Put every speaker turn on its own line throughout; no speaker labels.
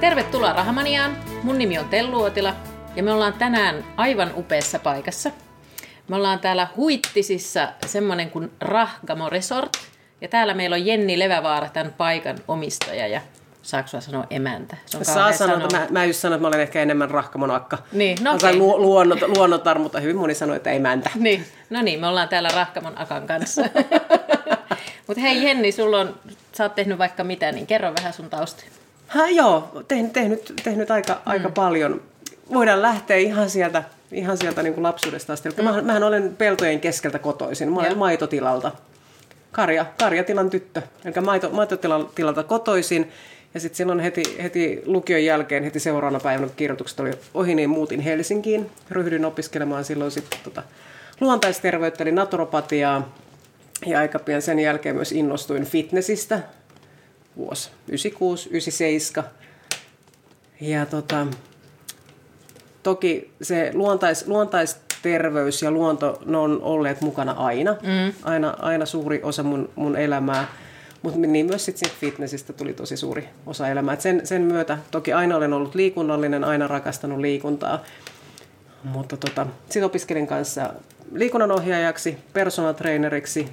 Tervetuloa Rahamaniaan. Mun nimi on Tellu Otila ja me ollaan tänään aivan upeassa paikassa. Me ollaan täällä Huittisissa semmonen kuin Rahgamo Resort. Ja täällä meillä on Jenni Levävaara, tämän paikan omistaja ja saako sanoa emäntä?
Se on Saa sanoa, sanoa. Mä, mä just sanon, että mä olen ehkä enemmän rahkamonakka.
Niin, no
okay. lu, luonnot, luonnotar, mutta hyvin moni sanoi, että emäntä.
Niin, no niin, me ollaan täällä rahkamon akan kanssa. mutta hei Jenni, sulla on, sä oot tehnyt vaikka mitä, niin kerro vähän sun taustoja.
Ha, joo, tehnyt, tehnyt, tehnyt aika, mm. aika paljon. Voidaan lähteä ihan sieltä, ihan sieltä niin kuin lapsuudesta asti. Mm. Mähän, mähän olen peltojen keskeltä kotoisin. Mä olen maitotilalta. Karja, karjatilan tyttö. Eli maito, maitotilalta kotoisin. Ja sitten silloin heti, heti lukion jälkeen, heti seuraavana päivänä, kun kirjoitukset oli ohi, niin muutin Helsinkiin. Ryhdyin opiskelemaan silloin sitten tota, luontaisterveyttä, eli naturopatiaa. Ja aika pian sen jälkeen myös innostuin fitnessistä vuosi 96, 97. Ja tota, toki se luontais, luontaisterveys ja luonto, ne on olleet mukana aina. Mm. Aina, aina suuri osa mun, mun elämää. Mutta niin myös sit fitnessistä tuli tosi suuri osa elämää. Et sen, sen myötä toki aina olen ollut liikunnallinen, aina rakastanut liikuntaa. Mutta tota, sitten opiskelin kanssa liikunnanohjaajaksi, personal traineriksi,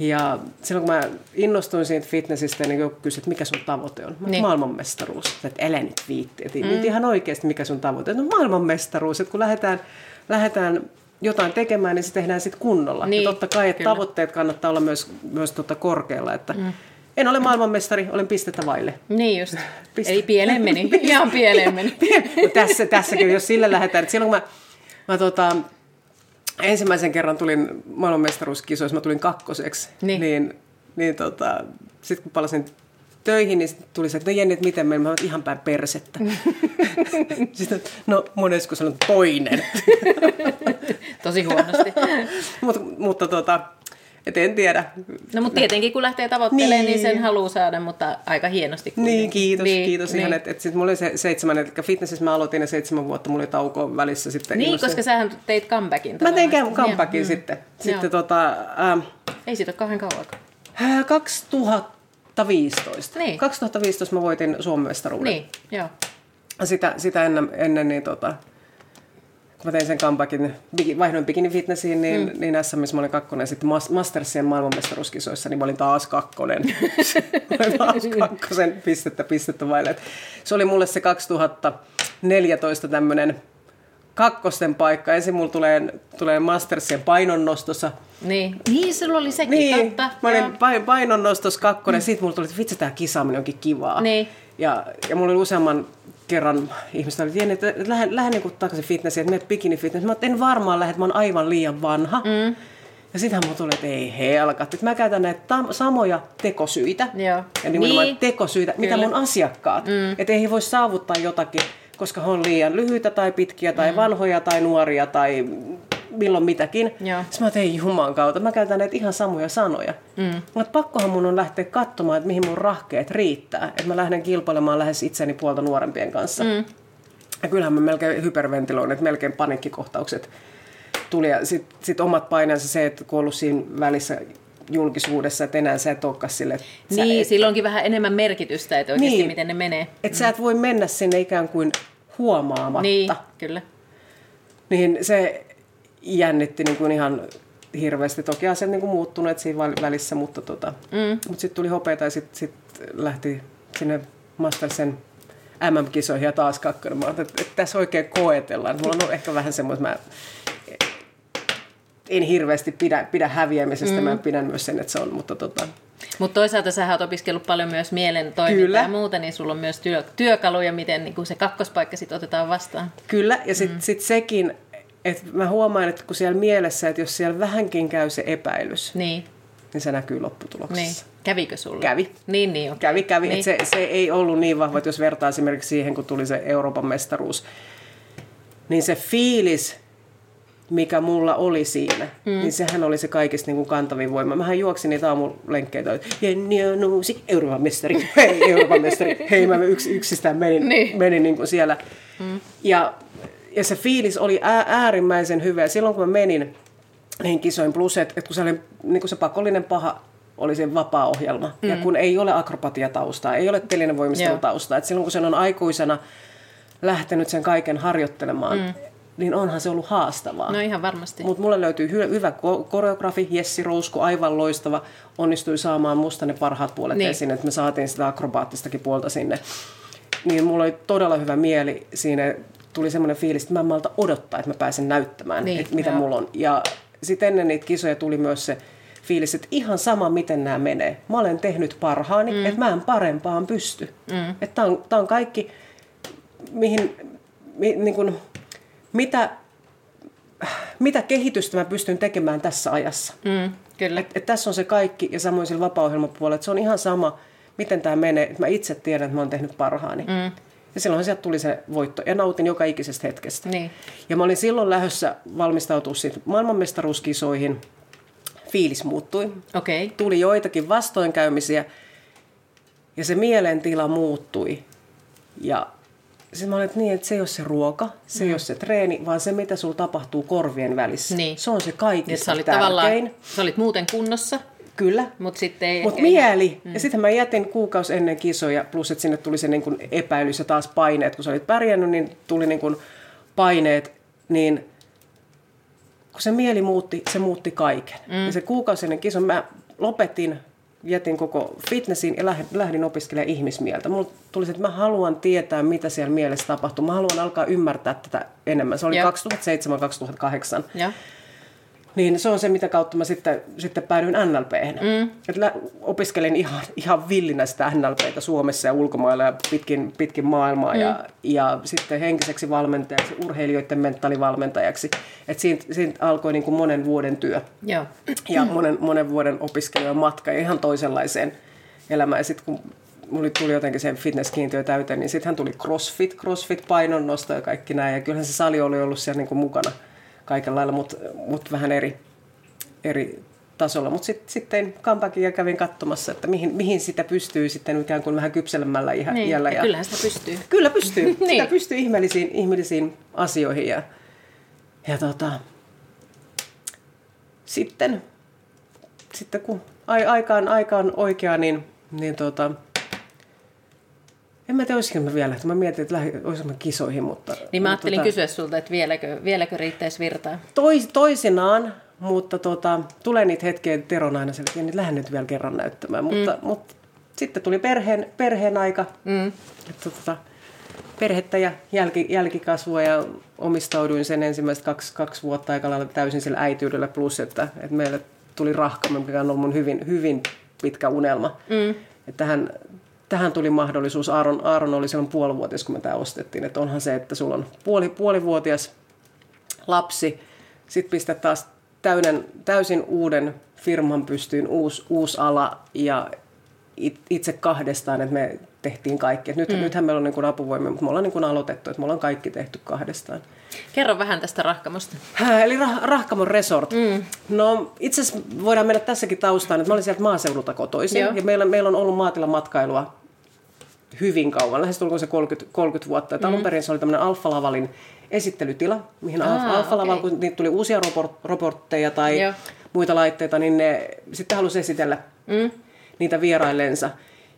ja silloin kun mä innostuin siitä fitnessistä, niin joku kysyi, että mikä sun tavoite on. Mä niin. maailmanmestaruus. Että älä nyt viitti. Että mm. ihan oikeasti mikä sun tavoite on. No maailmanmestaruus. Että kun lähdetään, lähdetään jotain tekemään, niin se tehdään sitten kunnolla. Niin, ja totta kai, että tavoitteet kannattaa olla myös, myös tota korkealla. Että mm. En ole maailmanmestari, olen pistettä vaille.
Niin just. Piste. Eli pieleen meni. Ihan pieleen meni.
tässä, tässäkin, jos sille lähdetään. Että silloin kun mä, mä tota, ensimmäisen kerran tulin maailmanmestaruuskisoissa, mä tulin kakkoseksi, niin, niin, niin tota, sitten kun palasin töihin, niin tuli se, että no Jenni, että miten meni? Mä olen ihan päin persettä. sitten, no monesko sanon toinen.
Tosi huonosti.
Mut, mutta tota, et en tiedä.
No mutta tietenkin kun lähtee tavoittelemaan, niin, niin sen haluaa saada, mutta aika hienosti.
Kuitenkin. Niin, kiitos, niin, kiitos niin. ihan. Että et sitten mulla oli se seitsemän, eli fitnessissä mä aloitin ja seitsemän vuotta mulla oli tauko välissä sitten.
Niin, innostin. koska sähän teit comebackin.
Mä tein comebackin mm. sitten. sitten tota,
ähm, Ei siitä ole kauhean kauan.
2015. Niin. 2015 mä voitin Suomen mestaruuden.
Niin, joo.
Sitä, sitä ennen, ennen niin tota, kun mä tein sen comebackin, vaihdoin bikini fitnessiin, niin, mm. niin SMissä mä olin kakkonen. Sitten Mastersien maailmanmestaruuskisoissa, niin mä olin taas kakkonen. olin taas kakkosen pistettä pistettä vaille. Se oli mulle se 2014 tämmöinen kakkosten paikka. Ensin mulla tulee, tulee Mastersien painonnostossa.
Niin, niin sulla oli sekin,
niin,
totta.
Mä olin painonnostossa kakkonen, mm. sitten mulla tuli, että vitsi tää kisaaminen onkin kivaa.
Niin.
Ja, ja mulla oli useamman kerran ihmiset oli että lähden, lähden niin takaisin fitnessiin, että menet bikini fitness. Mä en varmaan lähde, että mä oon aivan liian vanha. Mm. Ja sittenhän mulla tuli, että ei helkat, että mä käytän näitä tam- samoja tekosyitä.
Joo.
Ja nimenomaan niin. tekosyitä, Kyllä. mitä mun asiakkaat. Mm. Että ei voi saavuttaa jotakin, koska he on liian lyhyitä tai pitkiä tai mm. vanhoja tai nuoria tai milloin mitäkin. Joo. Sitten mä tein Juman kautta, mä käytän näitä ihan samoja sanoja. Mm. Mutta pakkohan mun on lähteä katsomaan, että mihin mun rahkeet riittää. Että mä lähden kilpailemaan lähes itseni puolta nuorempien kanssa. Mm. Ja kyllähän mä melkein hyperventiloin, että melkein paniikkikohtaukset tuli. Ja sitten sit omat paineensa se, että kun ollut siinä välissä julkisuudessa, että enää sä et olekaan sille.
Niin, et... silloinkin vähän enemmän merkitystä, että oikeasti niin, miten ne menee.
Että mm. sä et voi mennä sinne ikään kuin huomaamatta.
Niin, kyllä.
Niin se jännitti niin kuin ihan hirveästi. Toki asiat niin kuin muuttuneet siinä välissä, mutta, tota, mm. mutta sitten tuli hopeita ja sitten sit lähti sinne Mastersen MM-kisoihin ja taas kakkonen. Mä että, että tässä oikein koetellaan. Mulla on ehkä vähän semmoista, mä en hirveästi pidä, pidä häviämisestä, mm. mä pidän myös sen, että se on, mutta tota,
mutta toisaalta sä oot opiskellut paljon myös mielen toimintaa ja muuta, niin sulla on myös työ, työkaluja, miten niin se kakkospaikka sitten otetaan vastaan.
Kyllä, ja sitten mm. sit sekin, et mä huomaan, että kun siellä mielessä, että jos siellä vähänkin käy se epäilys,
niin,
niin se näkyy lopputuloksessa.
Niin. Kävikö sulla?
Kävi.
Niin, niin. Okay.
Kävi, kävi. Niin. se, se ei ollut niin vahva, että jos vertaa esimerkiksi siihen, kun tuli se Euroopan mestaruus, niin se fiilis, mikä mulla oli siinä, mm. niin sehän oli se kaikista niin kuin kantavin voima. Mähän juoksin niitä aamulenkkeitä, että Jenni on uusi Euroopan mestari, hei Euroopan mestari, hei mä yks, yksistään menin, niin. menin niin kuin siellä. Mm. Ja ja se fiilis oli äärimmäisen hyvä. Silloin kun mä menin niihin kisoihin, plus että, että kun se, oli, niin kuin se pakollinen paha oli se vapaa-ohjelma. Mm. Ja kun ei ole akrobatiataustaa, ei ole telinevoimistelutaustaa, että silloin kun sen on aikuisena lähtenyt sen kaiken harjoittelemaan, mm. niin onhan se ollut haastavaa.
No ihan varmasti.
Mutta mulle löytyy hy- hyvä koreografi, Jessi Rousku, aivan loistava, onnistui saamaan musta ne parhaat puolet niin. esiin, että me saatiin sitä akrobaattistakin puolta sinne. Niin mulla oli todella hyvä mieli siinä, tuli semmoinen fiilis, että mä en malta odottaa, että mä pääsen näyttämään, niin, että mitä joo. mulla on. Ja sitten ennen niitä kisoja tuli myös se fiilis, että ihan sama miten nämä menee. Mä olen tehnyt parhaani, mm. että mä en parempaan pysty. Mm. Että tää on, tää on kaikki, mihin, mi, niin kun, mitä, mitä kehitystä mä pystyn tekemään tässä ajassa.
Mm, kyllä.
Et, et tässä on se kaikki ja samoin sillä vapaa että se on ihan sama, miten tämä menee. Mä itse tiedän, että mä oon tehnyt parhaani. Mm. Ja silloin sieltä tuli se voitto. Ja nautin joka ikisestä hetkestä.
Niin.
Ja mä olin silloin lähdössä valmistautua maailmanmestaruuskisoihin. Fiilis muuttui.
Okay.
Tuli joitakin vastoinkäymisiä. Ja se mielentila muuttui. Ja sitten mä olin, että niin, että se ei ole se ruoka, se mm. ei ole se treeni, vaan se, mitä sulla tapahtuu korvien välissä.
Niin.
Se on se kaikista
sä olit
tärkein.
Sä olit muuten kunnossa.
Kyllä.
Mutta sitten ei...
Mut mieli. Mm. Ja sitten mä jätin kuukausi ennen kisoja, plus että sinne tuli se niin kuin epäilys ja taas paineet. Kun sä olit pärjännyt, niin tuli niin kuin paineet. Niin kun se mieli muutti, se muutti kaiken. Mm. Ja se kuukausi ennen kisoja, mä lopetin jätin koko fitnessin ja lähdin opiskelemaan ihmismieltä. Mulla tuli se, että mä haluan tietää, mitä siellä mielessä tapahtuu. Mä haluan alkaa ymmärtää tätä enemmän. Se oli 2007-2008. Niin se on se, mitä kautta mä sitten, sitten päädyin NLP. Mm. Opiskelin ihan, ihan villinä sitä NLPtä Suomessa ja ulkomailla ja pitkin, pitkin maailmaa. Mm. Ja, ja sitten henkiseksi valmentajaksi, urheilijoiden mentaalivalmentajaksi. Että siitä, siitä alkoi niin kuin monen vuoden työ.
Joo.
Ja monen, monen vuoden opiskelijan matka ja ihan toisenlaiseen elämään. Ja sitten kun mulle tuli jotenkin sen fitnesskiintiö täyteen, niin sittenhän tuli crossfit, crossfit painonnosto ja kaikki näin. Ja kyllähän se sali oli ollut siellä niin kuin mukana – kaiken lailla, mutta mut vähän eri, eri tasolla. Mutta sitten sit tein comebackin ja kävin katsomassa, että mihin, mihin sitä pystyy sitten ikään kuin vähän kypselemällä ihan
niin,
iällä.
Ja, kyllähän sitä pystyy.
Kyllä pystyy. niin. Sitä pystyy ihmeellisiin, ihmeellisiin asioihin. Ja, ja tota, sitten, sitten kun aika on, aika on oikea, niin, niin tota, en mä tiedä, olisiko mä vielä. Mä mietin, että lähdin, olisin kisoihin, mutta...
Niin mä ajattelin tota, kysyä sulta, että vieläkö, vieläkö riittäisi virtaa?
Tois, toisinaan, mutta tota, tulee niitä hetkiä, että Tero aina sille, että lähden nyt vielä kerran näyttämään. Mm. Mutta, mutta sitten tuli perheen, perheen aika. Mm. Että, tota, perhettä ja jälki, jälkikasvua ja omistauduin sen ensimmäiset kaksi, kaksi vuotta aika lailla täysin sillä äityydellä. Plus, että, että meille tuli rahkamme, mikä on ollut mun hyvin, hyvin pitkä unelma. Mm. Että hän tähän tuli mahdollisuus. Aaron, Aaron oli silloin puolivuotias, kun me tämä ostettiin. Että onhan se, että sulla on puoli, puolivuotias lapsi, sitten pistät taas täyden, täysin uuden firman pystyyn, uusi, uusi ala ja itse kahdestaan, että me tehtiin kaikki. Et nyt, mm. Nythän meillä on niin apuvoimia, mutta me ollaan niin aloitettu, että me ollaan kaikki tehty kahdestaan.
Kerro vähän tästä Rahkamosta.
Hä, eli rah- Rahkamon Resort. Mm. No itse asiassa voidaan mennä tässäkin taustaan, että mä olin sieltä maaseudulta kotoisin. Joo. Ja meillä, meillä on ollut maatilamatkailua hyvin kauan, lähes tulkoon se 30, 30 vuotta. Mm. Alun perin se oli tämmöinen Alfa-Lavalin esittelytila, mihin ah, Alfa-Lavalla, okay. kun niitä tuli uusia robot, robotteja tai Joo. muita laitteita, niin ne sitten halusi esitellä mm. niitä vieraillensa.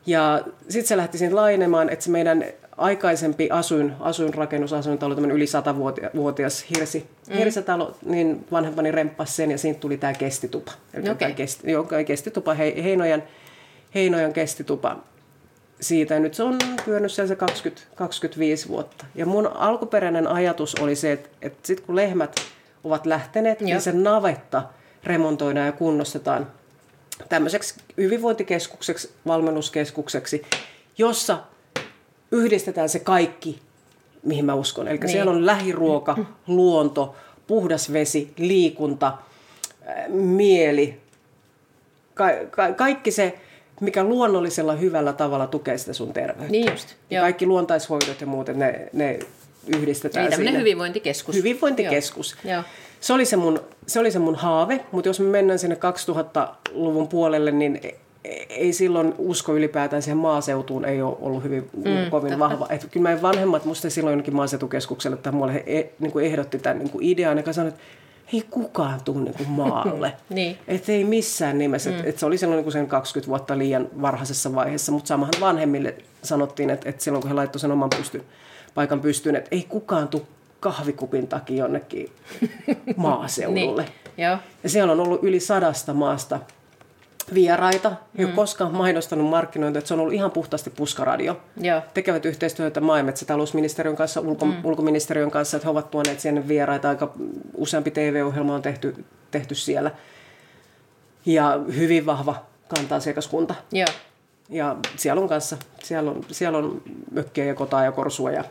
Ja sitten se lähti siinä laajenemaan, että se meidän aikaisempi asuin, asuinrakennus, asuintalo, tämmöinen yli satavuotias hirsi, mm. hirsetalo, niin vanhempani remppasi sen ja siitä tuli tämä kestitupa. Eli okay. kesti, joo, kestitupa, he, Heinojan, Heinojan kestitupa siitä. Nyt se on pyörinyt siellä se 20, 25 vuotta. Ja mun alkuperäinen ajatus oli se, että, että sitten kun lehmät ovat lähteneet, niin Joo. niin se navetta remontoidaan ja kunnostetaan tämmöiseksi hyvinvointikeskukseksi, valmennuskeskukseksi, jossa yhdistetään se kaikki, mihin mä uskon. Eli niin. siellä on lähiruoka, luonto, puhdas vesi, liikunta, mieli, ka- ka- kaikki se, mikä luonnollisella hyvällä tavalla tukee sitä sun terveyttä.
Niin just.
Ja kaikki luontaishoidot ja muut, ne, ne yhdistetään
niin, sinne. hyvinvointikeskus.
Hyvinvointikeskus.
Joo. Joo.
Se, oli se, mun, se oli se mun haave, mutta jos me mennään sinne 2000-luvun puolelle, niin ei silloin usko ylipäätään siihen maaseutuun ei ole ollut hyvin mm, kovin totta. vahva. Et kyllä meidän vanhemmat musta silloin jonnekin maaseutukeskukselle tai muualle he, niin kuin ehdotti tämän niin kuin idean, joka sanoi, että ei kukaan tule niin kuin maalle.
Niin.
Että ei missään nimessä. Mm. Et, et se oli silloin niin kuin sen 20 vuotta liian varhaisessa vaiheessa, mutta samahan vanhemmille sanottiin, että, että silloin kun he laittoi sen oman pysty, paikan pystyyn, että ei kukaan tule kahvikupin takia jonnekin maaseudulle.
niin. Joo.
Ja siellä on ollut yli sadasta maasta vieraita. Ei mm. ole koskaan mainostanut markkinointia, että se on ollut ihan puhtaasti puskaradio.
Joo.
Tekevät yhteistyötä maa- ja metsätalousministeriön kanssa, ulko- mm. ulkoministeriön kanssa, että he ovat tuoneet sinne vieraita. Aika useampi TV-ohjelma on tehty, tehty siellä. Ja hyvin vahva kanta-asiakaskunta.
Joo.
Ja siellä on kanssa, siellä on, siellä on mökkiä ja kotaa ja korsua ja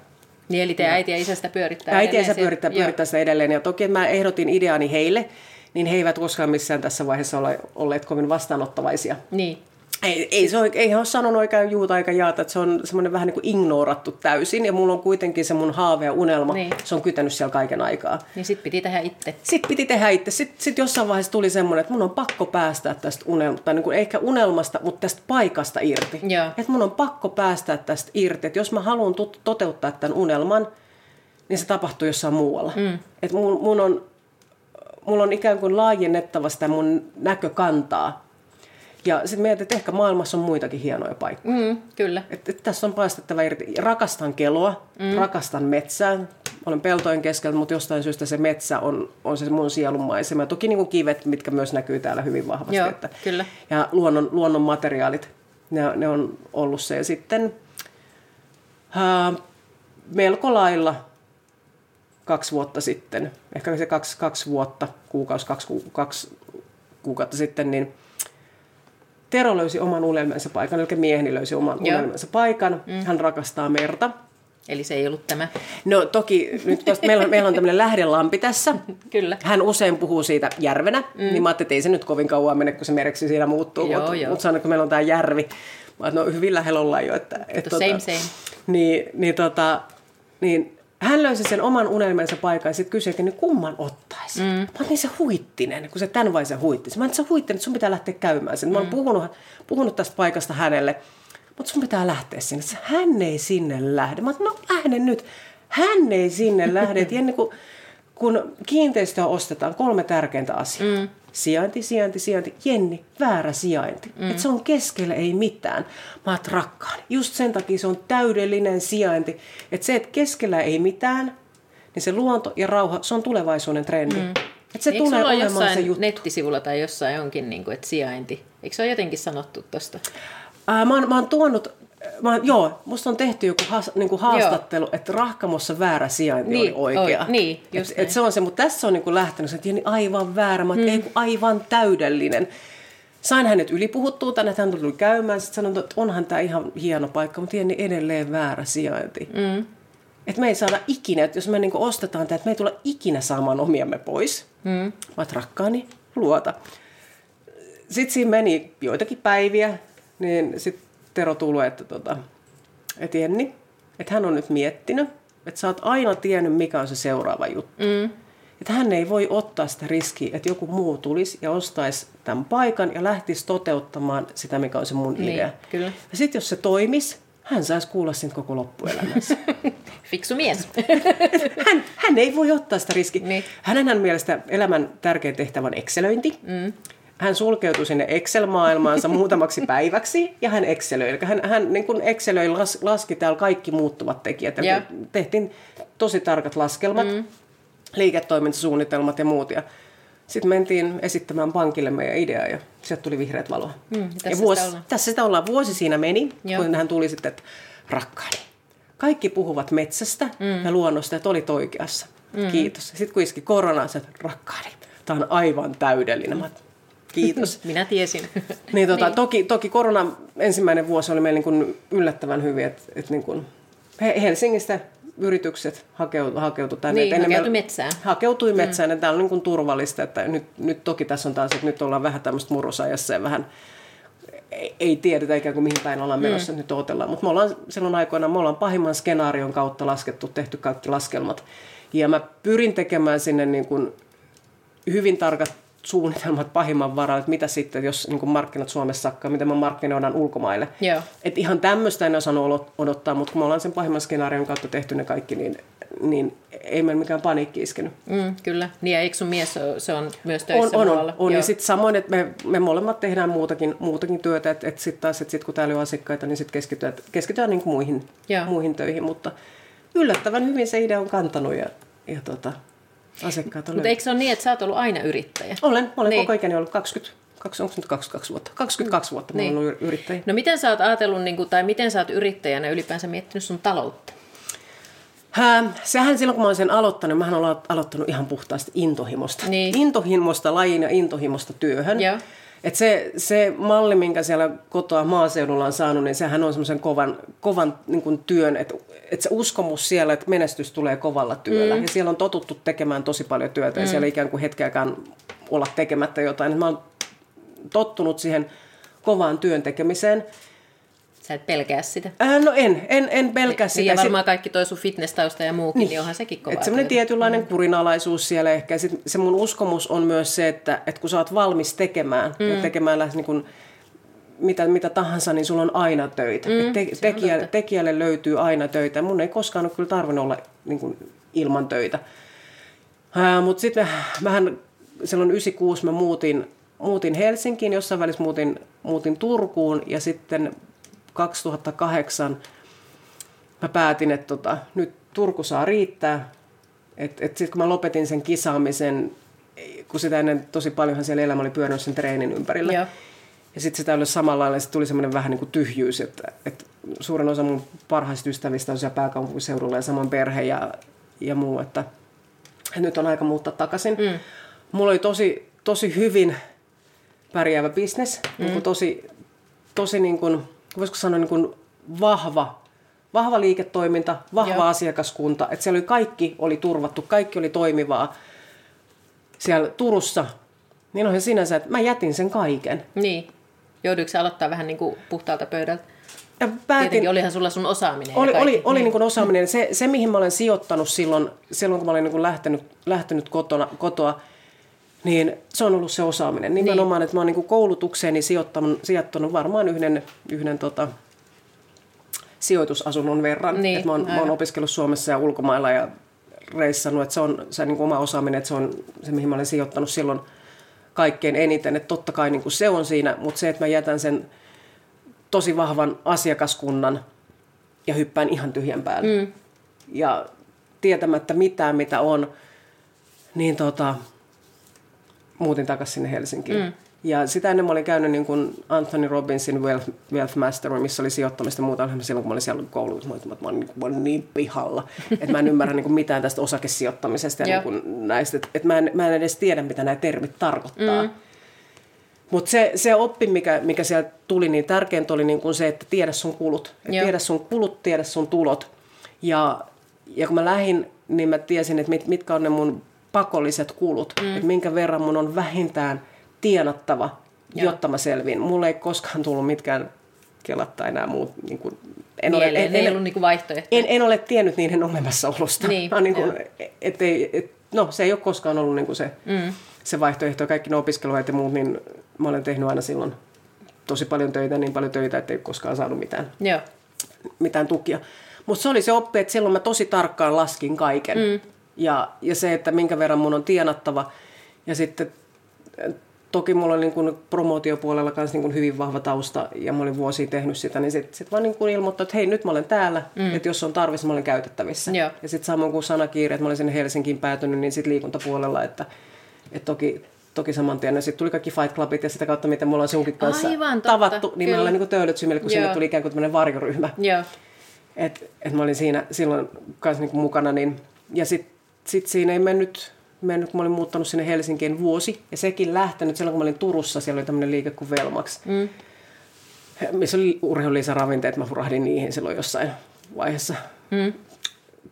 Niin eli te äiti ja isä sitä pyörittää
Äiti ja isä pyörittää, pyörittää sitä edelleen. Ja toki mä ehdotin ideani heille, niin he eivät koskaan missään tässä vaiheessa ole olleet kovin vastaanottavaisia.
Niin.
Ei, ei se ole, ei he ole sanonut oikein juuta eikä jaata, että se on semmoinen vähän niin kuin ignorattu täysin. Ja mulla on kuitenkin se mun haave ja unelma,
Niin.
se on kytänyt siellä kaiken aikaa.
Niin sit piti tehdä itse.
Sitten piti tehdä itse. Sitten sit jossain vaiheessa tuli semmoinen, että mun on pakko päästä tästä unelmasta, tai niin kuin ehkä unelmasta, mutta tästä paikasta irti.
Joo.
Että mun on pakko päästä tästä irti. Että jos mä haluan tot- toteuttaa tämän unelman, niin se tapahtuu jossain muualla. Mm. Että mun, mun on, mulla on ikään kuin laajennettava sitä mun näkökantaa. Ja sitten mietin, että ehkä maailmassa on muitakin hienoja paikkoja.
Mm, kyllä.
Et, et tässä on päästettävä irti. Rakastan keloa, mm. rakastan metsää. Olen peltojen keskellä, mutta jostain syystä se metsä on, on se mun sielunmaisema. Toki niin kuin kivet, mitkä myös näkyy täällä hyvin vahvasti.
Joo,
että,
kyllä.
Ja luonnon, luonnon materiaalit, ne, ne on ollut se. Ja sitten ää, melko lailla kaksi vuotta sitten, ehkä se kaksi, kaksi vuotta, kuukausi, kaksi, ku- kaksi kuukautta sitten, niin Tero löysi oman unelmansa paikan, eli mieheni löysi oman
Joo.
unelmansa paikan. Mm. Hän rakastaa merta.
Eli se ei ollut tämä.
No toki, nyt tosta, meillä, on, meillä on tämmöinen lähdelampi tässä.
Kyllä.
Hän usein puhuu siitä järvenä, mm. niin mä ajattelin, että ei se nyt kovin kauan mene, kun se mereksi siinä muuttuu.
Joo,
mutta
joo.
mut sanoin, kun meillä on tämä järvi, mä no hyvin lähellä ollaan jo. Että, että
same, same.
Niin, niin, tota, niin hän löysi sen oman unelmansa paikan ja sitten kysyi, että niin kumman ottaisi. Mm. Mä otin se huittinen, kun se tämän vai se huittinen. Mä otin se huittinen, että sun pitää lähteä käymään sen. Mä oon puhunut, puhunut tästä paikasta hänelle, mutta sun pitää lähteä sinne. Hän ei sinne lähde. Mä otin, no lähde nyt. Hän ei sinne lähde. Et Jenni, kun, kun kiinteistöä ostetaan, kolme tärkeintä asiaa. Mm. Sijainti, sijainti, sijainti. Jenni, väärä sijainti. Mm. Et se on keskellä ei mitään. Mä oot rakkaani. Just sen takia se on täydellinen sijainti. Että se, että keskellä ei mitään, niin se luonto ja rauha, se on tulevaisuuden trendi. Mm. Että se
Eikö
tulee
ole
olemaan
jossain
se juttu.
nettisivulla tai jossain onkin, niin kuin, että sijainti? Eikö se ole jotenkin sanottu tuosta?
Mä, oon, mä oon tuonut, mä, joo, musta on tehty joku haas, niin kuin haastattelu, että Rahkamossa väärä sijainti
Niin,
oli oikea.
oi, niin, just
et,
näin.
et se on se, mutta tässä on niin kuin lähtenyt se, että Jenni aivan väärä, mä mm. ei kun aivan täydellinen. Sain hänet ylipuhuttua tänne, että hän tuli käymään, sitten sanoin, että onhan tämä ihan hieno paikka, mutta Jenni edelleen väärä sijainti. Mm. Että me ei saada ikinä, että jos me niin ostetaan tämä, että me ei tulla ikinä saamaan omiamme pois. Mm. Mä oot rakkaani, luota. Sitten siinä meni joitakin päiviä, niin sitten Tero tuli, että, tota, että Jenni, että hän on nyt miettinyt, että sä oot aina tiennyt, mikä on se seuraava juttu. Mm. Että hän ei voi ottaa sitä riskiä, että joku muu tulisi ja ostaisi tämän paikan ja lähtisi toteuttamaan sitä, mikä on se mun
Niin,
idea.
kyllä.
Ja sitten jos se toimisi, hän saisi kuulla siitä koko loppuelämänsä.
Fiksu mies.
hän, hän ei voi ottaa sitä riskiä.
Niin.
Hänen mielestä elämän tärkein tehtävä on excelöinti. Mm. Hän sulkeutui sinne Excel-maailmaansa muutamaksi päiväksi ja hän excelöi. Eli hän, hän niin kuin excelöi, las, laski täällä kaikki muuttuvat tekijät. Eli
Joo.
tehtiin tosi tarkat laskelmat, mm. liiketoimintasuunnitelmat ja muut. Ja sitten mentiin esittämään pankille meidän ideaa ja sieltä tuli vihreät valoa.
Mm, tässä
ja
sitä
vuosi,
ollaan.
tässä sitä ollaan. Vuosi siinä meni,
Joo.
kun hän tuli sitten, että rakkaani, kaikki puhuvat metsästä mm. ja luonnosta, että olit oikeassa. Mm. Kiitos. Sitten kun iski korona, se, että rakkaani, tämä on aivan täydellinen. Oon, Kiitos.
Minä tiesin.
niin, tota, niin. Toki, toki korona ensimmäinen vuosi oli meillä niin kuin yllättävän hyvin, että, että niin kuin He- Helsingistä yritykset hakeutu, hakeutu tänne.
Niin,
Et
hakeutui metsään.
Hakeutui metsään, mm. ja täällä on niin kuin turvallista, että nyt, nyt toki tässä on taas, että nyt ollaan vähän tämmöistä murrosajassa ja vähän ei, ei tiedetä ikään kuin mihin päin ollaan menossa, mm. nyt odotellaan. Mutta me ollaan silloin aikoina, me ollaan pahimman skenaarion kautta laskettu, tehty kaikki laskelmat. Ja mä pyrin tekemään sinne niin kuin hyvin tarkat suunnitelmat pahimman varaan, että mitä sitten, jos niin kuin markkinat Suomessa sakkaa, miten me markkinoidaan ulkomaille.
Joo.
Et ihan tämmöistä en osannut odottaa, mutta kun me ollaan sen pahimman skenaarion kautta tehty ne kaikki, niin, niin ei meillä mikään paniikki iskenyt.
Mm, kyllä. Niin ja eikö sun mies, se on myös töissä
on, on,
muualla?
on. Ja sitten samoin, että me, me molemmat tehdään muutakin, muutakin työtä, että et sitten taas, että sit kun täällä on asiakkaita, niin sitten keskitytään, keskitytään niin kuin muihin,
Joo.
muihin töihin. Mutta yllättävän hyvin se idea on kantanut ja, ja tota, asiakkaat on
Mutta eikö se ole niin, että sä oot ollut aina yrittäjä?
Olen, olen
Niin.
koko ikäni ollut 20, kaksi, onko nyt 22 vuotta? 22 vuotta niin. Olen ollut yrittäjä.
No miten sä oot ajatellut, niin kuin, tai miten sä oot yrittäjänä ylipäänsä miettinyt sun taloutta?
Hää, sehän silloin, kun mä olen sen aloittanut, mä olen aloittanut ihan puhtaasti intohimosta.
Niin.
Intohimosta lajiin ja intohimosta työhön.
Joo.
Et se, se malli, minkä siellä kotoa maaseudulla on saanut, niin sehän on semmoisen kovan, kovan niin kuin työn, että että se uskomus siellä, että menestys tulee kovalla työllä. Mm. Ja siellä on totuttu tekemään tosi paljon työtä mm. ja siellä ikään kuin hetkeäkään olla tekemättä jotain. Mä oon tottunut siihen kovaan työn tekemiseen.
Sä et pelkää sitä.
Äh, no en, en, en pelkää sitä.
Niin, ja
Sit-
varmaan kaikki toi sun fitness-tausta ja muukin, niin, niin onhan sekin kova.
Että semmoinen tietynlainen mm. kurinalaisuus siellä ehkä. Ja sit se mun uskomus on myös se, että, että kun sä oot valmis tekemään mm. ja tekemään lähes niin kuin mitä, mitä tahansa, niin sulla on aina töitä. Mm, Et te, tekijä, tekijälle löytyy aina töitä. Mun ei koskaan ole kyllä tarvinnut olla niin kuin, ilman töitä. Mutta sitten mähän silloin 96 mä muutin, muutin Helsinkiin, jossain välissä muutin, muutin Turkuun ja sitten 2008 mä päätin, että tota, nyt Turku saa riittää. Että et sitten kun mä lopetin sen kisaamisen, kun sitä ennen tosi paljonhan siellä elämä oli pyörinyt sen treenin ympärillä.
Joo.
Ja sitten sitä oli samalla lailla, sit tuli semmoinen vähän niin kuin tyhjyys, että, että suurin osa mun parhaista ystävistä on siellä pääkaupunkiseudulla ja samoin perhe ja, ja muu, että, että nyt on aika muuttaa takaisin. Mm. Mulla oli tosi, tosi hyvin pärjäävä bisnes, mm. niin kuin tosi, tosi niin kuin, voisiko sanoa niin kuin vahva, vahva liiketoiminta, vahva
Joo.
asiakaskunta, että siellä oli kaikki oli turvattu, kaikki oli toimivaa siellä Turussa, niin on se sinänsä, että mä jätin sen kaiken.
Niin. Jouduiko sä aloittaa vähän niin kuin puhtaalta pöydältä?
Ja päätin,
Tietenkin olihan sulla sun osaaminen.
oli, oli, oli niin kuin osaaminen. Se, se, mihin mä olen sijoittanut silloin, silloin kun mä olin niin kuin lähtenyt, lähtenyt kotona, kotoa, niin se on ollut se osaaminen. Nimenomaan, niin. että mä oon niin koulutukseeni sijoittanut, sijoittanut varmaan yhden, yhden tota, sijoitusasunnon verran.
Niin,
että mä, oon, mä oon opiskellut Suomessa ja ulkomailla ja reissannut, että se on se niin kuin oma osaaminen, että se on se, mihin mä olen sijoittanut silloin kaikkein eniten. Että totta kai niin kuin se on siinä, mutta se, että mä jätän sen tosi vahvan asiakaskunnan ja hyppään ihan tyhjän päälle. Mm. Ja tietämättä mitään, mitä on, niin tota, muutin takaisin sinne Helsinkiin. Mm. Ja sitä ennen mä olin käynyt niin kuin Anthony Robbinsin Wealth, Wealth Mastery, missä oli sijoittamista muuta. Olin silloin, kun mä olin siellä koulussa, mä olin, että mä olin, niin mä olin niin pihalla, että mä en ymmärrä niin kuin mitään tästä osakesijoittamisesta ja niin kuin näistä. Että, että mä, en, mä en edes tiedä, mitä nämä termit tarkoittaa. Mm. Mutta se, se oppi, mikä, mikä sieltä tuli, niin tärkeintä oli niin kuin se, että tiedä sun kulut. Et
Joo.
tiedä sun kulut, tiedä sun tulot. Ja, ja kun mä lähdin, niin mä tiesin, että mit, mitkä on ne mun pakolliset kulut. Mm. Että minkä verran mun on vähintään tienattava,
Joo.
jotta mä selviin. Mulle ei koskaan tullut mitkään kelat tai nämä muut. Niin kuin, en, ole, en,
ei
en,
ollut niinku vaihtoehtoja.
en, en ole tiennyt niiden olemassaolosta.
Niin,
niin kuin, et ei, et, no, se ei ole koskaan ollut niin kuin se, mm. se vaihtoehto. Kaikki ne opiskeluajat ja muut, niin mä olen tehnyt aina silloin tosi paljon töitä, niin paljon töitä, että ei koskaan saanut mitään,
Joo.
mitään tukia. Mutta se oli se oppi, että silloin mä tosi tarkkaan laskin kaiken. Mm. Ja, ja se, että minkä verran mun on tienattava. Ja sitten äh, toki mulla oli niin kuin promootiopuolella kanssa niin kuin hyvin vahva tausta ja mä olin vuosia tehnyt sitä, niin sitten sit vaan niin kuin ilmoittaa, että hei nyt mä olen täällä, mm. että jos on tarvis, mä olen käytettävissä.
Joo.
Ja sitten samoin kuin sanakiire, että mä olin sinne Helsinkiin päätynyt, niin sitten liikuntapuolella, että, että toki, toki saman tien. Sitten tuli kaikki Fight Clubit ja sitä kautta, miten me ollaan sunkin kanssa
Aivan, totta,
tavattu, niin
kyllä.
meillä oli niin töylyt symille, kun sinne
Joo.
tuli ikään kuin tämmöinen varjoryhmä.
Joo.
Et, et mä olin siinä silloin kanssa niinku mukana. Niin, ja sitten sit siinä ei mennyt, mennyt, kun mä olin muuttanut sinne Helsinkiin vuosi. Ja sekin lähtenyt silloin, kun mä olin Turussa, siellä oli tämmöinen liike kuin Velmax. Mm. Missä oli urheilulisäravinteet, mä hurahdin niihin silloin jossain vaiheessa. Mm.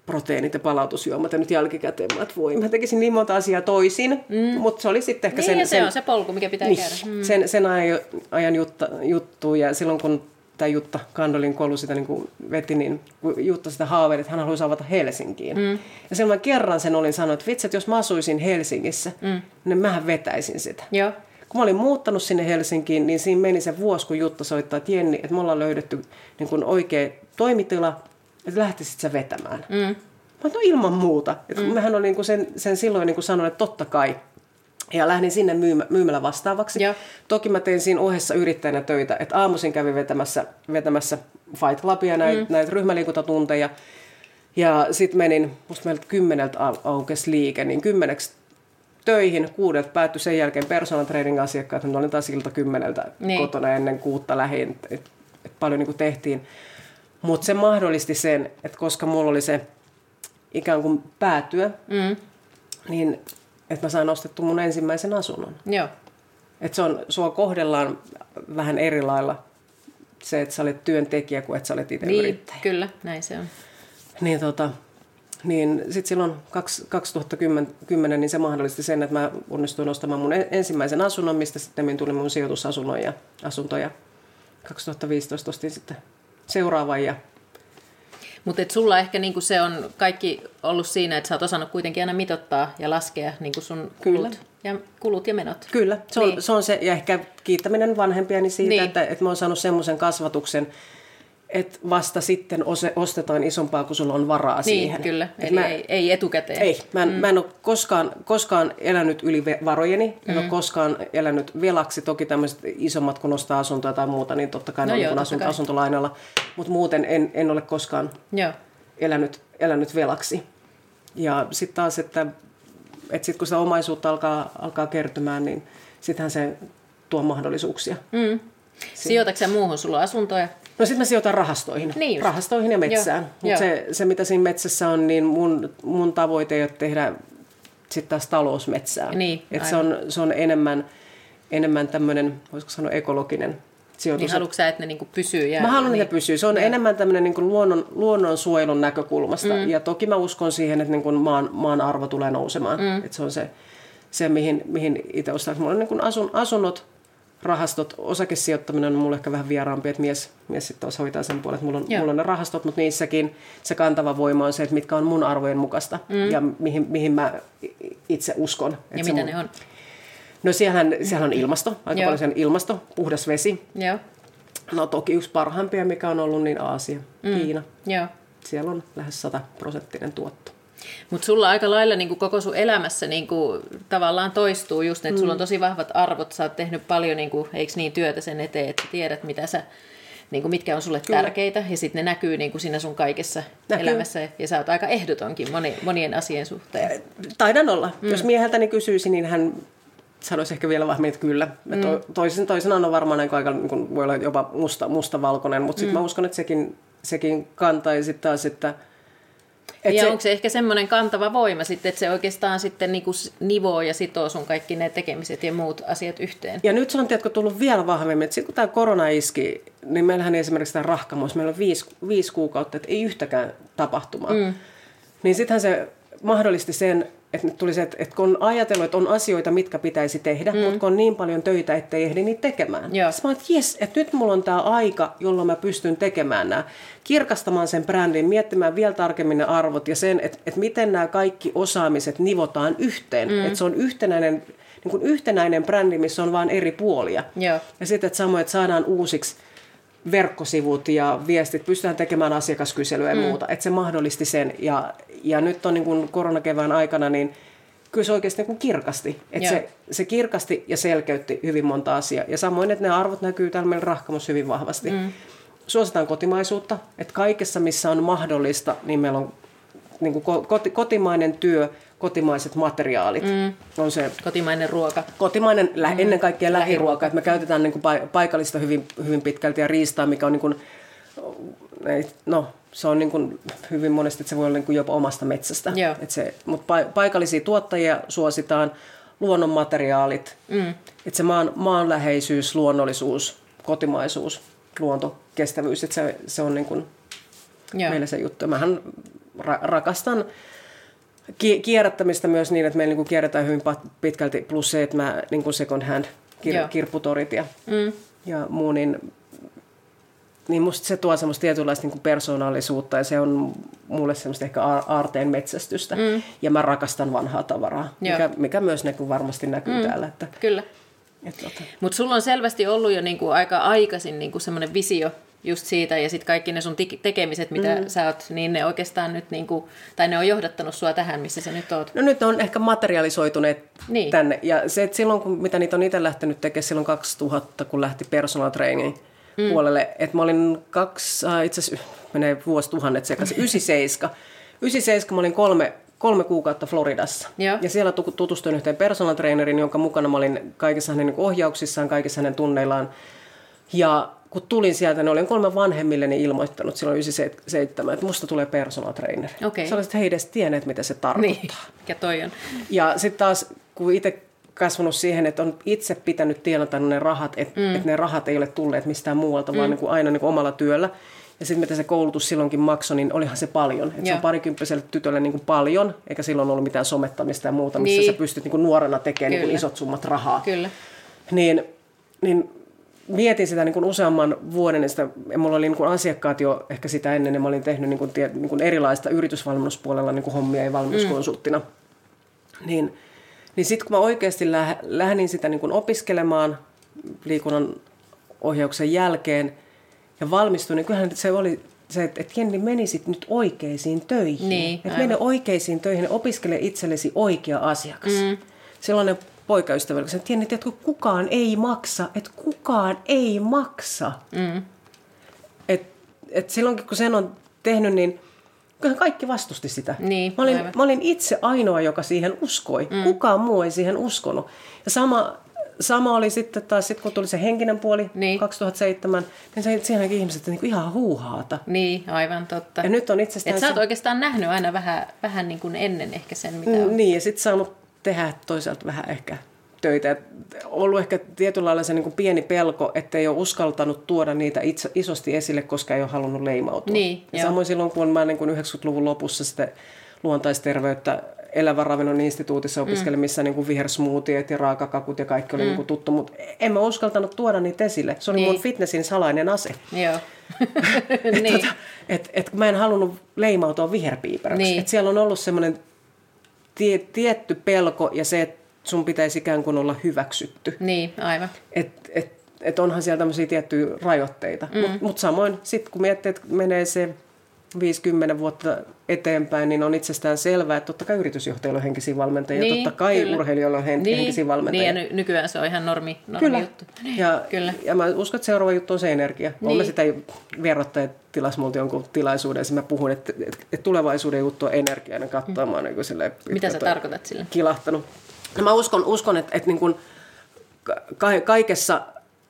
Proteiinit ja palautusjuomat ja nyt jälkikäteen mä, että voi, mä tekisin niin monta asiaa toisin, mm. mutta se oli sitten ehkä
Niin,
sen,
se
sen,
on se polku, mikä pitää
niin,
käydä. Mm.
sen, sen ajan, ajan jutta, juttu. Ja silloin kun tämä Jutta Kandolin kolu sitä niin kuin veti, niin Jutta sitä haaveili, että hän haluaisi avata Helsinkiin. Mm. Ja silloin mä kerran sen olin sanonut, että vitsi, että jos mä asuisin Helsingissä, mm. niin mähän vetäisin sitä.
Joo.
Kun mä olin muuttanut sinne Helsinkiin, niin siinä meni se vuosi, kun Jutta soittaa, että Jenni, että me ollaan löydetty niin kuin oikea toimitila, että lähtisit sä vetämään. Mm. Mä no ilman muuta. Et mm. Mähän olin niin kuin sen, sen silloin niin kuin sanoin, että totta kai. Ja lähdin sinne myymä, myymällä vastaavaksi.
Joo.
Toki mä tein siinä ohessa yrittäjänä töitä, että aamuisin kävin vetämässä, vetämässä Fight Clubia, näitä, mm. näitä ryhmäliikuntatunteja. Ja sitten menin, musta meiltä kymmeneltä au- aukesi liike, niin kymmeneksi töihin, kuudelta päättyi sen jälkeen personal training asiakkaat, mä olin taas ilta kymmeneltä
Niin.
kotona ennen kuutta lähin, että et, et paljon niin tehtiin. Mutta se mahdollisti sen, että koska mulla oli se ikään kuin päätyö,
Mm.
niin että mä sain ostettu mun ensimmäisen asunnon.
Joo.
Että se on, sua kohdellaan vähän eri lailla se, että sä olet työntekijä kuin että sä olet itse
Niin,
yrittäjä.
kyllä, näin se on.
Niin, tota, niin sitten silloin kaks- 2010 niin se mahdollisti sen, että mä onnistuin ostamaan mun en- ensimmäisen asunnon, mistä sitten tuli mun sijoitusasunnon ja asuntoja. 2015 ostin sitten seuraavan ja
Mutta sulla ehkä niinku se on kaikki ollut siinä, että sä oot osannut kuitenkin aina mitottaa ja laskea niinku sun
Kyllä.
kulut ja, kulut ja menot.
Kyllä, se on,
Niin.
se on se, ja ehkä kiittäminen vanhempiani siitä,
niin.
että, että mä oon saanut semmoisen kasvatuksen, että vasta sitten ostetaan isompaa, kun sulla on varaa
Niin,
siihen.
kyllä.
Et
Eli
mä,
ei, ei etukäteen.
ei, mä en, mm. mä en ole koskaan, koskaan elänyt yli varojeni, en
Mm.
ole koskaan elänyt velaksi, toki tämmöiset isommat, kun ostaa asuntoa tai muuta, niin totta kai
No
ne
joo,
on niin
totta
asun,
kai.
asuntolainalla, mutta muuten en, en ole koskaan
Joo.
elänyt, elänyt velaksi. Ja sitten taas, että, että sit kun sitä omaisuutta alkaa, alkaa kertymään, niin sittenhän se tuo mahdollisuuksia.
Mm. Sijoitatko muuhun? Sulla on asuntoja?
No sitten mä sijoitan rahastoihin.
Niin just.
rahastoihin ja metsään. Mutta se, se, mitä siinä metsässä on, niin mun, mun tavoite ei ole tehdä sitten taas talousmetsää.
Niin,
Et se, on, se on enemmän, enemmän tämmöinen, voisiko sanoa ekologinen sijoitus.
Niin haluatko sä, että ne niinku pysyy? Ja,
Mä haluan,
niin,
että ne pysyy. Se on
Joo.
enemmän tämmöinen niin luonnon, luonnonsuojelun näkökulmasta. Mm. Ja toki mä uskon siihen, että niin kuin maan, maan arvo tulee nousemaan. Mm. Että se on se, se mihin, mihin itse ostaa. Mulla on niin kuin asun, asunnot, rahastot, osakesijoittaminen on mulle ehkä vähän vieraampi, että mies, mies sitten taas hoitaa sen puolen, että mulla on,
Joo.
mulla on ne rahastot, mutta niissäkin se kantava voima on se, että mitkä on mun arvojen mukaista mm. ja mihin, mihin mä itse uskon.
Ja
Että se
mitä
mun,
ne on?
No siellähän, siellä on ilmasto, aika
Joo.
paljon siellä ilmasto, puhdas vesi,
Joo.
No toki yksi parhaimpia, mikä on ollut, niin Aasia, mm. Kiina.
Joo.
Siellä on lähes 100 prosenttinen tuotto.
Mutta sulla aika lailla niin kuin koko sun elämässä niin kuin, tavallaan toistuu just, että mm. sulla on tosi vahvat arvot, sä oot tehnyt paljon, niin kuin, eikö niin, työtä sen eteen, että tiedät, mitä sä, niin kuin, mitkä on sulle
Kyllä.
tärkeitä, ja sitten ne näkyy niin kuin siinä sun kaikessa
Näkyy.
elämässä, ja sä oot aika ehdotonkin moni, monien asian suhteen.
Taidan olla. Mm. Jos mieheltäni kysyisi, niin hän sanoisi ehkä vielä vahvemmin, että kyllä. Mm. To, toisin, toisenaan on varmaan aika, aika niin kuin, voi olla jopa musta, mustavalkoinen, mutta sitten mm. mä uskon, että sekin, sekin kantaisi taas, että et
ja
se,
onko se ehkä semmoinen kantava voima sitten, että se oikeastaan sitten niin kuin nivoo ja sitoo sun kaikki ne tekemiset ja muut asiat yhteen?
Ja nyt se on tiedätkö, tullut vielä vahvemmin, että sitten kun tämä korona iski, niin meillähän ei esimerkiksi tämä rahkamoissa, meillä on viisi, viisi kuukautta, että ei yhtäkään tapahtumaa. Mm. Niin sittenhän se mahdollisti sen, että nyt tuli se, että, että kun on ajatellut, että on asioita, mitkä pitäisi tehdä, mm. mutta kun on niin paljon töitä, ettei ehdi niitä tekemään.
Joo.
Sitten mä että jes, että nyt mulla on tämä aika, jolloin mä pystyn tekemään nämä, kirkastamaan sen brändin, miettimään vielä tarkemmin ne arvot ja sen, että, että miten nämä kaikki osaamiset nivotaan yhteen. Mm. Että se on yhtenäinen, niin kuin yhtenäinen brändi, missä on vain eri puolia.
Joo.
Ja sitten, että samoin, että saadaan uusiksi verkkosivut ja viestit, pystytään tekemään asiakaskyselyä ja mm. muuta. Että se mahdollisti sen. Ja, ja nyt on niin kuin koronakevään aikana, niin kyllä se oikeasti niin kirkasti. Että se, se kirkasti ja selkeytti hyvin monta asiaa. Ja samoin, että ne arvot näkyy täällä meillä rahkamossa hyvin vahvasti. Mm. Suositaan kotimaisuutta. Että kaikessa, missä on mahdollista, niin meillä on niin kuin ko- koti, kotimainen työ, kotimaiset materiaalit. Mm. On se
Kotimainen ruoka.
kotimainen, lä- ennen kaikkea lähiruoka, että me käytetään niin kuin pa- paikallista hyvin, hyvin pitkälti ja riistaa, mikä on niin kuin, ei- no, se on niin kuin hyvin monesti, että se voi olla niin kuin jopa omasta metsästä.
Joo.
Et se, mutta pa- paikallisia tuottajia suositaan, luonnonmateriaalit, mm. että se maan, maanläheisyys, luonnollisuus, kotimaisuus, luonto, kestävyys, että se, se on niin kuin
Joo.
meillä se juttu. Mähän ra- rakastan kierrättämistä myös niin, että meillä niin kierrätään hyvin pitkälti, plus se, että mä niin kuin second hand kir-
Joo.
kirpputorit ja,
Mm.
ja muu, niin, niin musta se tuo semmoista tietynlaista niin kuin persoonallisuutta ja se on mulle semmoista ehkä aar- aarteen metsästystä. Mm. Ja mä rakastan vanhaa tavaraa,
Joo.
mikä, mikä myös näkyy, varmasti näkyy mm. täällä. Että,
Kyllä.
tota,
Mutta sulla on selvästi ollut jo niinku aika aikaisin niinku semmoinen visio just siitä, ja sitten kaikki ne sun tekemiset, mitä mm. sä oot, niin ne oikeastaan nyt, niinku, tai ne on johdattanut sua tähän, missä sä nyt oot.
No nyt on ehkä materialisoituneet niin. tänne, ja se, että silloin kun, mitä niitä on itse lähtenyt tekemään silloin 2000, kun lähti personal training mm. puolelle, että mä olin kaksi, äh, itse asiassa menee vuosituhannet sekaisin, 97, 97 mä olin kolme, kolme kuukautta Floridassa. Joo. Ja siellä tutustuin yhteen personal trainerin, jonka mukana mä olin kaikissa hänen ohjauksissaan, kaikissa hänen tunneillaan. Ja kun tulin sieltä, ne olin kolme vanhemmilleni ilmoittanut silloin 97, että musta tulee personal trainer. Okay. Sä olisit, he edes tienneet, mitä se tarkoittaa. Niin,
mikä toi on.
Ja sitten taas, kun itse kasvanut siihen, että on itse pitänyt tienata ne rahat, että, mm. että ne rahat ei ole tulleet mistään muualta, mm. vaan niin kuin aina niin kuin omalla työllä. Ja sitten mitä se koulutus silloinkin maksoi, niin olihan se paljon. Että se on parikymppiselle tytölle niin kuin paljon, eikä silloin ollut mitään somettamista ja muuta, missä niin. sä pystyt niin kuin nuorena tekemään niin kuin isot summat rahaa.
Kyllä.
Niin, niin mietin sitä niin kuin useamman vuoden, ja sitä, ja mulla oli niin kuin asiakkaat jo ehkä sitä ennen, ja mä olin tehnyt niin kuin, tie, niin kuin erilaista yritysvalmennuspuolella niin kuin hommia ja valmennuskonsulttina. Mm. Niin, niin sitten kun mä oikeasti läh, lähdin sitä niin kuin opiskelemaan liikunnan ohjauksen jälkeen – ja valmistuin, niin kyllähän se oli se, että, että Jenni menisit nyt oikeisiin töihin. Niin, että mene oikeisiin töihin, opiskele itsellesi oikea asiakas. Mm. Sellainen poikaystävä, että Jenni, tiedätkö, kukaan ei maksa, että kukaan ei maksa. Mm. Et, et silloinkin kun sen on tehnyt, niin kyllähän kaikki vastusti sitä.
Niin,
mä, olin, mä olin itse ainoa, joka siihen uskoi. Mm. Kukaan muu ei siihen uskonut. Ja sama sama oli sitten taas, sit kun tuli se henkinen puoli niin. 2007, niin se, siinäkin ihmiset niin kuin ihan huuhaata.
Niin, aivan totta.
Ja nyt on itsestään...
Et sä oot se... oikeastaan nähnyt aina vähän, vähän niin kuin ennen ehkä sen, mitä on.
Niin, ja sitten saanut tehdä toisaalta vähän ehkä töitä. Ollut ehkä tietynlailla se niin kuin pieni pelko, että ei ole uskaltanut tuoda niitä itse, isosti esille, koska ei ole halunnut leimautua.
Niin,
ja samoin silloin, kun mä niin kuin 90-luvun lopussa sitten luontaisterveyttä elävän ravinnon instituutissa opiskelin, mm. missä niin vihersmoothiet ja raakakakut ja kaikki oli mm. niin tuttu, mutta en mä uskaltanut tuoda niitä esille. Se oli niin. mun fitnessin salainen ase.
Joo.
et, niin. tota, et, et, mä en halunnut leimautua viherpiiperäksi. Niin. Et siellä on ollut semmoinen tie, tietty pelko ja se, että sun pitäisi ikään kuin olla hyväksytty.
Niin, aivan.
Et, et, et onhan siellä tämmöisiä tiettyjä rajoitteita. Mm. Mutta mut samoin sitten kun miettii, että menee se 50 vuotta eteenpäin, niin on itsestään selvää, että totta kai yritysjohtajilla on henkisiä valmentajia, niin, totta kai kyllä. urheilijoilla on hen- niin, henkisiä valmentajia.
Niin, ja ny- nykyään se on ihan normi, normi
kyllä.
juttu.
Niin, ja, kyllä. ja mä uskon, että seuraava juttu on se energia. Niin. Olen sitä verrattaja tilas multa jonkun tilaisuuden, ja mä puhun, että, että, tulevaisuuden juttu on energia, ja katsoa, mm. niin silleen,
Mitä sä tarkoitat sillä?
Kilahtanut. No mä uskon, uskon että, että niin kuin ka- kaikessa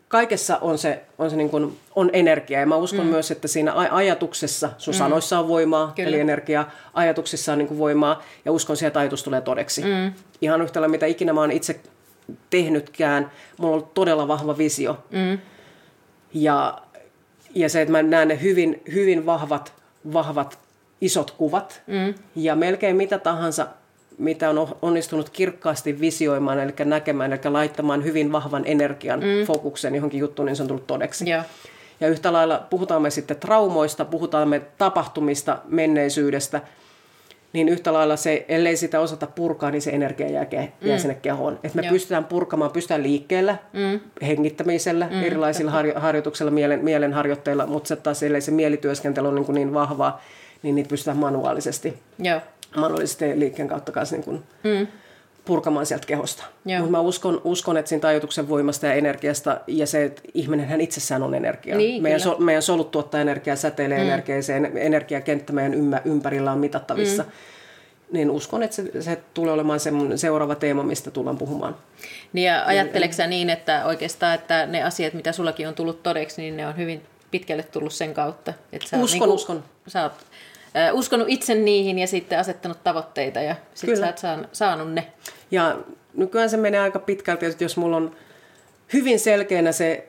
kaikessa on se, on se niin kuin, on energia. Ja mä uskon mm. myös, että siinä ajatuksessa, sun mm. sanoissa on voimaa, Kyllä. eli energia, ajatuksissa on niin kuin voimaa, ja uskon siihen, että ajatus tulee todeksi. Mm. Ihan yhtä mitä ikinä mä oon itse tehnytkään, mulla on ollut todella vahva visio. Mm. Ja, ja se, että mä näen ne hyvin, hyvin vahvat, vahvat isot kuvat, mm. ja melkein mitä tahansa mitä on onnistunut kirkkaasti visioimaan, eli näkemään, eli laittamaan hyvin vahvan energian mm. fokuksen johonkin juttuun, niin se on tullut todeksi.
Yeah.
Ja yhtä lailla puhutaan me sitten traumoista, puhutaan me tapahtumista, menneisyydestä, niin yhtä lailla se, ellei sitä osata purkaa, niin se energia jää, ke- jää mm. sinne kehoon. Että me Joo. pystytään purkamaan, pystytään liikkeellä, mm. hengittämisellä, mm. erilaisilla har- harjoituksilla, mielen, mielenharjoitteilla, mutta se taas ellei se mielityöskentely on niin, kuin niin vahvaa, niin niitä pystytään manuaalisesti.
Joo
mahdollisesti liikkeen kautta kanssa niin kuin mm. purkamaan sieltä kehosta. Mutta mä uskon, uskon, että siinä ajatuksen voimasta ja energiasta ja se, että ihminenhän itsessään on energia.
Niin,
meidän, so, meidän solut tuottaa energiaa, säteilee mm. energiaa, se energiakenttä meidän ymmä, ympärillä on mitattavissa. Mm. Niin uskon, että se, se tulee olemaan se seuraava teema, mistä tullaan puhumaan.
Niin ja ajatteleksä niin, niin, että oikeastaan että ne asiat, mitä sullakin on tullut todeksi, niin ne on hyvin pitkälle tullut sen kautta. Että
sä uskon, niin kuin, uskon.
Sä oot uskonut itse niihin ja sitten asettanut tavoitteita ja sitten sä oot saanut ne.
Ja nykyään se menee aika pitkälti, että jos mulla on hyvin selkeänä se,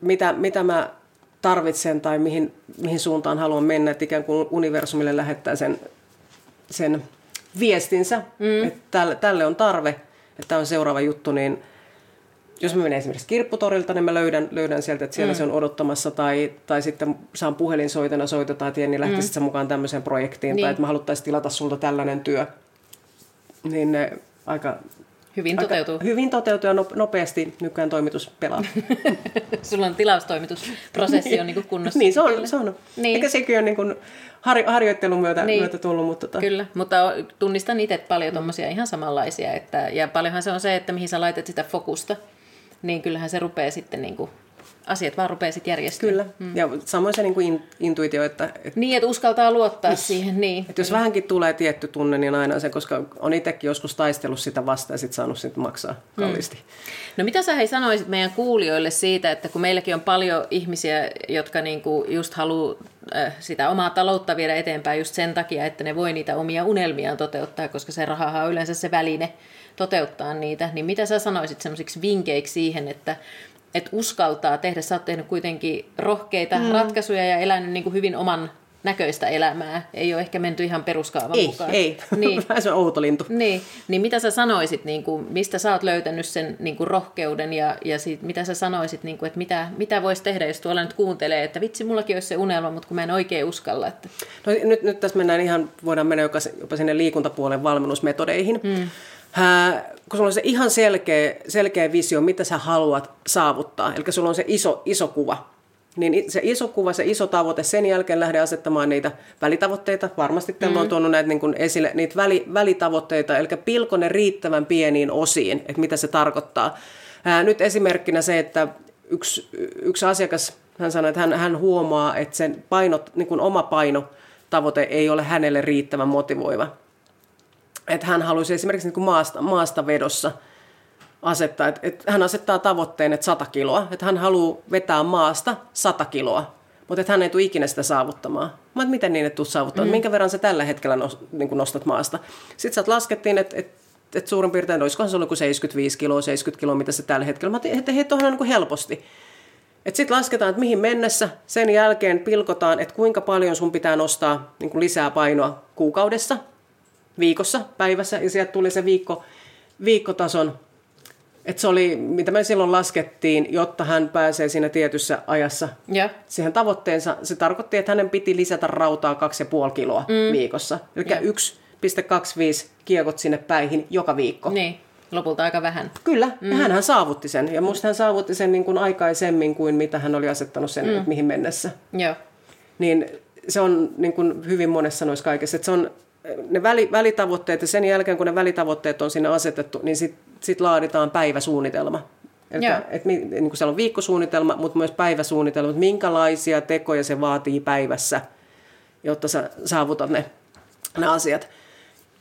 mitä, mitä mä tarvitsen tai mihin, mihin suuntaan haluan mennä, että ikään kuin universumille lähettää sen, sen viestinsä, mm. että tälle, tälle on tarve, että tämä on seuraava juttu, niin jos mä menen esimerkiksi kirpputorilta, niin mä löydän, löydän sieltä, että siellä mm. se on odottamassa, tai, tai sitten saan puhelinsoitena, soitetaan, että Jenni lähtisit mm. mukaan tämmöiseen projektiin, niin. tai että mä haluttaisiin tilata sulta tällainen työ. Niin ne aika
Hyvin toteutuu.
Hyvin toteutuu ja nopeasti nykyään toimitus pelaa.
Sulla on tilaustoimitusprosessi on niin kunnossa.
niin, se on. Se on. Niin. Eikä sekin on niin kuin har, harjoittelun myötä, niin. myötä tullut. Mutta tota.
Kyllä, mutta tunnistan itse paljon tuommoisia ihan samanlaisia. Että, ja paljonhan se on se, että mihin sä laitat sitä fokusta, niin kyllähän se rupeaa sitten niin kuin asiat vaan rupeaa sitten järjestymään.
Kyllä, mm. ja samoin se niin kuin intuitio, että...
että niin, että uskaltaa luottaa yes. siihen, niin.
Että jos vähänkin tulee tietty tunne, niin aina se, koska on itsekin joskus taistellut sitä vastaan ja sitten saanut sitä maksaa kalliisti. Mm.
No mitä sä hei sanoisit meidän kuulijoille siitä, että kun meilläkin on paljon ihmisiä, jotka niinku just haluaa äh, sitä omaa taloutta viedä eteenpäin just sen takia, että ne voi niitä omia unelmiaan toteuttaa, koska se raha on yleensä se väline toteuttaa niitä, niin mitä sä sanoisit semmoisiksi vinkkeiksi siihen, että että uskaltaa tehdä. Sä oot tehnyt kuitenkin rohkeita mm. ratkaisuja ja elänyt niin kuin hyvin oman näköistä elämää. Ei ole ehkä menty ihan peruskaavan
ei,
mukaan.
Ei, niin. Vähän se on outo lintu.
Niin, niin mitä sä sanoisit, niin kuin, mistä sä oot löytänyt sen niin kuin rohkeuden ja, ja siitä, mitä sä sanoisit, niin kuin, että mitä, mitä voisi tehdä, jos tuolla nyt kuuntelee, että vitsi, mullakin olisi se unelma, mutta kun mä en oikein uskalla. Että...
No, nyt, nyt tässä mennään ihan, voidaan mennä jopa sinne liikuntapuolen valmennusmetodeihin. Mm kun sulla on se ihan selkeä, selkeä visio, mitä sä haluat saavuttaa, eli sulla on se iso, iso kuva, niin se iso kuva, se iso tavoite, sen jälkeen lähde asettamaan niitä välitavoitteita. Varmasti teillä mm. on tuonut näitä niin kuin esille, niitä väli, välitavoitteita, eli pilko ne riittävän pieniin osiin, että mitä se tarkoittaa. Ää, nyt esimerkkinä se, että yksi, yksi asiakas, hän sanoi, että hän, hän huomaa, että sen paino, niin kuin oma paino, tavoite ei ole hänelle riittävän motivoiva että hän haluaisi esimerkiksi niin kuin maasta, maasta vedossa asettaa, että, että hän asettaa tavoitteen, että 100 kiloa, että hän haluaa vetää maasta 100 kiloa, mutta että hän ei tule ikinä sitä saavuttamaan. Mä että miten niin, että tulet saavuttamaan, mm. minkä verran sä tällä hetkellä niin kuin nostat maasta. Sitten sä laskettiin, että, että, että suurin piirtein, olisikohan se ollut kuin 75 kiloa, 70 kiloa, mitä se tällä hetkellä. Mä ajattelin, että hei, tuohon on niin helposti. Sitten lasketaan, että mihin mennessä, sen jälkeen pilkotaan, että kuinka paljon sun pitää nostaa niin kuin lisää painoa kuukaudessa – viikossa, päivässä, ja sieltä tuli se viikko, viikkotason, että se oli, mitä me silloin laskettiin, jotta hän pääsee siinä tietyssä ajassa ja. siihen tavoitteensa. Se tarkoitti, että hänen piti lisätä rautaa 2,5 kiloa mm. viikossa. Eli 1,25 kiekot sinne päihin joka viikko.
Niin, lopulta aika vähän.
Kyllä, mm. ja hän saavutti sen. Ja musta hän saavutti sen niin kuin aikaisemmin kuin mitä hän oli asettanut sen, mm. että mihin mennessä.
Joo.
Niin se on niin kuin hyvin monessa noissa kaikessa, että se on ne väli, välitavoitteet ja sen jälkeen kun ne välitavoitteet on sinne asetettu, niin sitten sit laaditaan päiväsuunnitelma. Eli et, niin kuin siellä on viikkosuunnitelma, mutta myös päiväsuunnitelma, että minkälaisia tekoja se vaatii päivässä, jotta sä saavutat ne, ne asiat.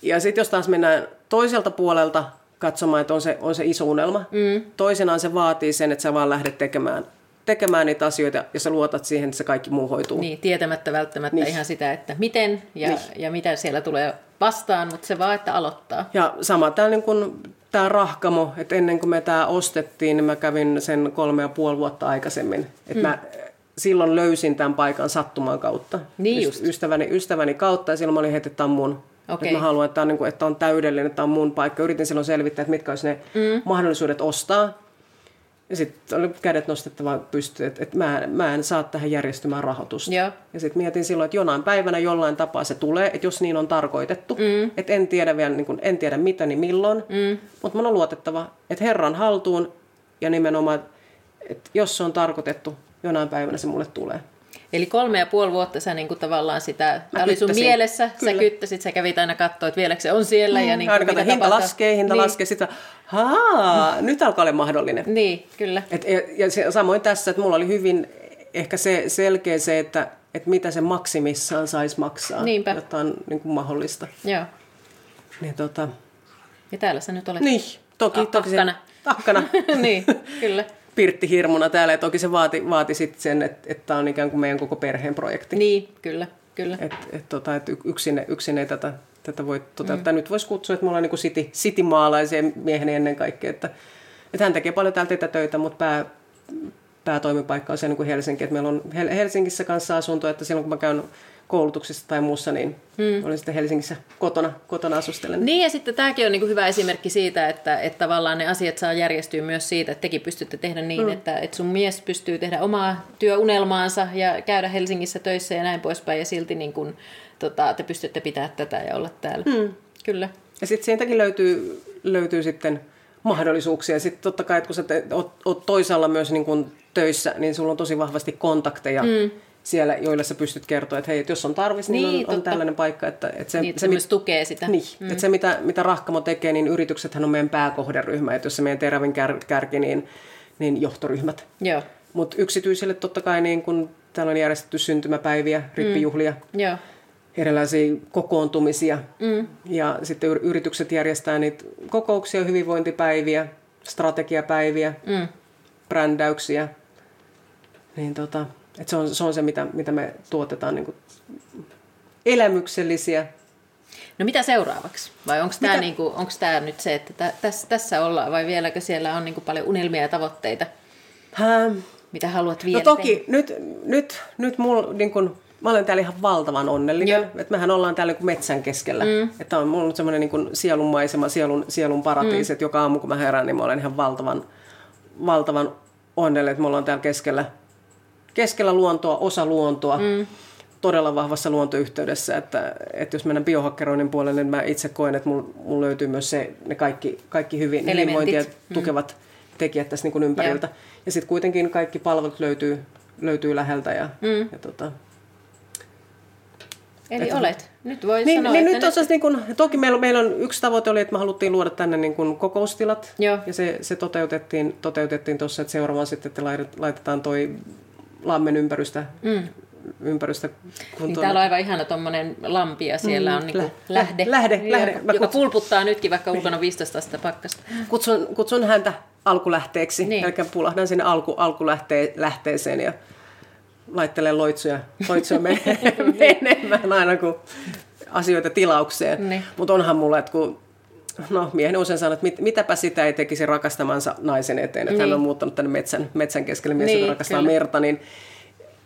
Ja sitten jos taas mennään toiselta puolelta katsomaan, että on se, on se iso unelma, mm. toisenaan se vaatii sen, että sä vaan lähdet tekemään tekemään niitä asioita ja sä luotat siihen, että se kaikki muu hoituu.
Niin, tietämättä välttämättä niin. ihan sitä, että miten ja, niin. ja mitä siellä tulee vastaan, mutta se vaan, että aloittaa.
Ja sama tämä niin kun, tämä rahkamo, että ennen kuin me tämä ostettiin, niin mä kävin sen kolme ja puoli vuotta aikaisemmin. Että mm. mä silloin löysin tämän paikan sattuman kautta.
Niin just.
Ystäväni, ystäväni kautta ja silloin mä olin heti, että mun. Okay. Että mä haluan, että tämä, on, niin kuin, että on täydellinen, että tämä on mun paikka. Yritin silloin selvittää, että mitkä olisi ne mm. mahdollisuudet ostaa. Ja sitten oli kädet nostettava pystyyn, että, että mä, mä en saa tähän järjestymään rahoitusta.
Ja,
ja sitten mietin silloin, että jonain päivänä jollain tapaa se tulee, että jos niin on tarkoitettu. Mm. Että en tiedä vielä, niin kun, en tiedä mitä niin milloin, mm. mutta mun on luotettava, että Herran haltuun ja nimenomaan, että jos se on tarkoitettu, jonain päivänä se mulle tulee.
Eli kolme ja puoli vuotta sä niin kuin tavallaan sitä, Mä oli sun mielessä, Kyllä. sä kyttäsit, sä kävit aina katsoa, että vieläkö se on siellä. Mm, ja niin
kuin, mitä hinta tapahtuu. laskee, hinta niin. laskee, sitä, haa, nyt alkaa olla mahdollinen.
Niin, kyllä.
Et, ja, ja se, samoin tässä, että mulla oli hyvin ehkä se selkeä se, että, että mitä se maksimissaan saisi maksaa,
Niinpä.
jotta on niin kuin mahdollista.
Joo.
Niin, tota...
Ja täällä sä nyt olet.
Niin, toki. Ah, toki
akkana.
Se, akkana.
niin, kyllä.
Pirtti Hirmuna täällä, ja toki se vaati, vaati sit sen, että, että tämä on ikään kuin meidän koko perheen projekti.
Niin, kyllä, kyllä.
Et, et, tota, et yksin, yksin ei tätä, tätä voi toteuttaa. Mm. Nyt voisi kutsua, että me ollaan niin city, city-maalaisia mieheni ennen kaikkea, että, että hän tekee paljon täältä töitä, mutta pää, päätoimipaikka on se niin kuin Helsinki. Että meillä on Helsingissä kanssa asunto, että silloin kun mä käyn koulutuksessa tai muussa, niin hmm. olin sitten Helsingissä kotona, kotona asustellen.
Niin ja sitten tämäkin on niin kuin hyvä esimerkki siitä, että, että tavallaan ne asiat saa järjestyä myös siitä, että tekin pystytte tehdä niin, hmm. että, että sun mies pystyy tehdä omaa työunelmaansa ja käydä Helsingissä töissä ja näin poispäin ja silti niin kuin, tota, te pystytte pitää tätä ja olla täällä. Hmm. Kyllä.
Ja sitten siitäkin löytyy, löytyy sitten mahdollisuuksia. Sitten totta kai, että kun sä te, oot, oot toisaalla myös niin kuin töissä, niin sulla on tosi vahvasti kontakteja mm. siellä, joilla sä pystyt kertoa, että hei, että jos on tarvis, niin,
Niin,
on, on
totta.
tällainen paikka. Että, että se,
Niin, että
se,
se
mit-
myös tukee sitä.
niin, mm. että se mitä, mitä Rahkamo tekee, niin yrityksethän on meidän pääkohderyhmä. Että jos se meidän terävin kär, kärki, niin, niin johtoryhmät.
Joo,
Mutta yksityisille totta kai, niin kun täällä on järjestetty syntymäpäiviä, rippijuhlia, mm.
joo,
erilaisia kokoontumisia. Mm. Ja sitten yr- yritykset järjestää niitä kokouksia, hyvinvointipäiviä, strategiapäiviä,
mm.
brändäyksiä. Niin tota, et se, on, se on se, mitä, mitä me tuotetaan. Niin elämyksellisiä.
No mitä seuraavaksi? Vai onko tämä niinku, nyt se, että tä, tässä, tässä ollaan, vai vieläkö siellä on niinku paljon unelmia ja tavoitteita,
Ähm,
mitä haluat vielä
No toki, nyt, nyt, nyt mulla, niin kun, mä olen täällä ihan valtavan onnellinen.
Joo.
Että mehän ollaan täällä niin metsän keskellä. Mm. Että on mulla on semmoinen niin sielunmaisema, sielun, sielun paratiisi, mm. että joka aamu kun mä herään, niin mä olen ihan valtavan, valtavan onnellinen, että me ollaan täällä keskellä, keskellä luontoa, osa luontoa. Mm. todella vahvassa luontoyhteydessä, että, että jos mennään biohakkeroinnin puolelle, niin mä itse koen, että mulla mul löytyy myös se, ne kaikki, kaikki hyvin,
Elementit.
hyvinvointia tukevat tekijät tässä niin kuin ympäriltä. Ja sitten kuitenkin kaikki palvelut löytyy, löytyy läheltä ja, mm. ja tota,
Eli
että-
olet. Nyt voi
niin,
sanoa,
niin
että
nyt on, niin kun, toki meillä, meillä on yksi tavoite oli, että me haluttiin luoda tänne niin kun kokoustilat.
Joo.
Ja se, se toteutettiin toteutettiin tuossa, että seuraavaan sitten, että lait- laitetaan toi lammen ympärystä, mm. ympärystä
Niin
kuntoon.
täällä on aivan ihana tuommoinen lampi ja siellä on niinku
lä-
lähde,
lähde,
joka,
lähde. Mä
joka
kutsun-
pulputtaa nytkin, vaikka ulkona on 15 astetta pakkasta.
Kutsun, kutsun häntä alkulähteeksi,
niin.
eli pulahdan sinne alku, alkulähteeseen ja laittelen loitsuja, loitsuja men- menemään aina kun asioita tilaukseen.
Niin.
Mutta onhan mulla, että kun no, mieheni usein sanoo, että mit, mitäpä sitä ei tekisi rakastamansa naisen eteen, että
Niin.
hän on muuttanut tänne metsän, metsän keskelle, mies,
Niin,
joka rakastaa
kyllä.
merta, niin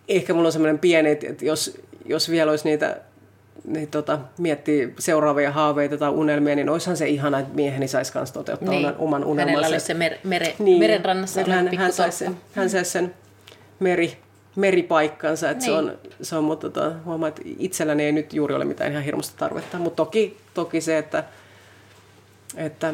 ehkä mulla on semmoinen pieni, että jos, jos vielä olisi niitä niin tota, miettii seuraavia haaveita tai unelmia, niin olisihan se ihana, että mieheni saisi myös toteuttaa
Niin.
oman, oman
Hänellä
unelmansa.
olisi se mer, mere, merenrannassa
että
oleva
hän, hän, saisi sen, hän saisi sen meri, meripaikkansa. Että
Niin.
se on, se on mutta tota, huomaa, että itselläni ei nyt juuri ole mitään ihan hirmuista tarvetta. Mutta toki, toki se, että, että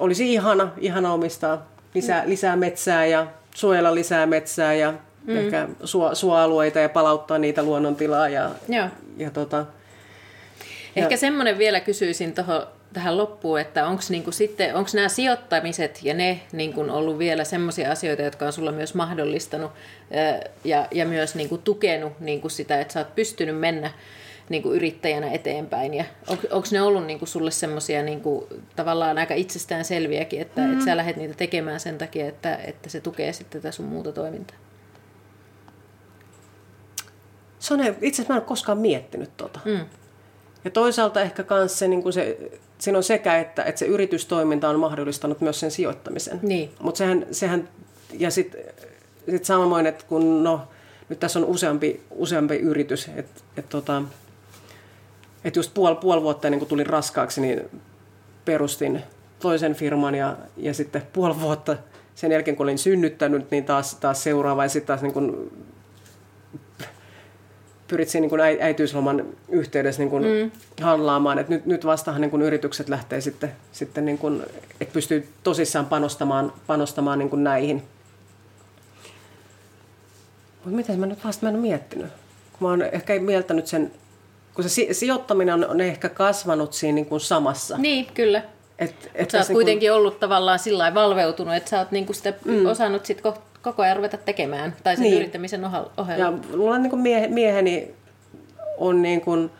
olisi ihana, ihana omistaa lisää,
Mm.
lisää metsää ja suojella lisää metsää ja mm. ehkä suo, suoalueita ja palauttaa niitä luonnontilaa. Ja,
Joo.
ja tota,
Ehkä semmoinen vielä kysyisin toho, tähän loppuun, että onko niinku sitten, onko nämä sijoittamiset ja ne niinku ollut vielä semmoisia asioita, jotka on sulla myös mahdollistanut ja, ja myös niinku tukenut niinku sitä, että sä oot pystynyt mennä niinku yrittäjänä eteenpäin. Ja onko ne ollut niinku sulle semmoisia niinku, tavallaan aika itsestään selviäkin, että mm. et sä lähdet niitä tekemään sen takia, että, että se tukee sitten tätä sun muuta toimintaa?
se on, itse asiassa mä en ole koskaan miettinyt tota.
Mm.
Ja toisaalta ehkä myös se, niin se, siinä on sekä, että, että se yritystoiminta on mahdollistanut myös sen sijoittamisen.
Niin.
Mutta sehän, sehän, ja sitten sit samoin, että kun no, nyt tässä on useampi, useampi yritys, että et tota, et just puoli, puoli vuotta ennen kuin tulin raskaaksi, niin perustin toisen firman ja, ja sitten puoli vuotta sen jälkeen, kun olin synnyttänyt, niin taas, taas seuraava ja sitten taas niin kuin pyrit siinä niin kuin äi- äitiysloman yhteydessä niin kuin mm. handlaamaan. Et nyt, nyt vastahan niin kuin yritykset lähtee sitten, sitten niin kuin, että pystyy tosissaan panostamaan, panostamaan niin kuin näihin. Mutta miten mä nyt vasta mä en ole miettinyt? Kun mä oon ehkä mieltänyt sen, kun se si- sijoittaminen on, on ehkä kasvanut siinä niin kuin samassa.
Niin, kyllä.
Et, et
Sä oot
tässä niin
kuitenkin ollut tavallaan sillä valveutunut, että sä oot niinku sitä mm. osannut sit ko- koko ajan ruveta tekemään, tai sen niin.
Niin.
yrittämisen ohella.
Ja mulla on niin kuin miehe, mieheni on niin kuin,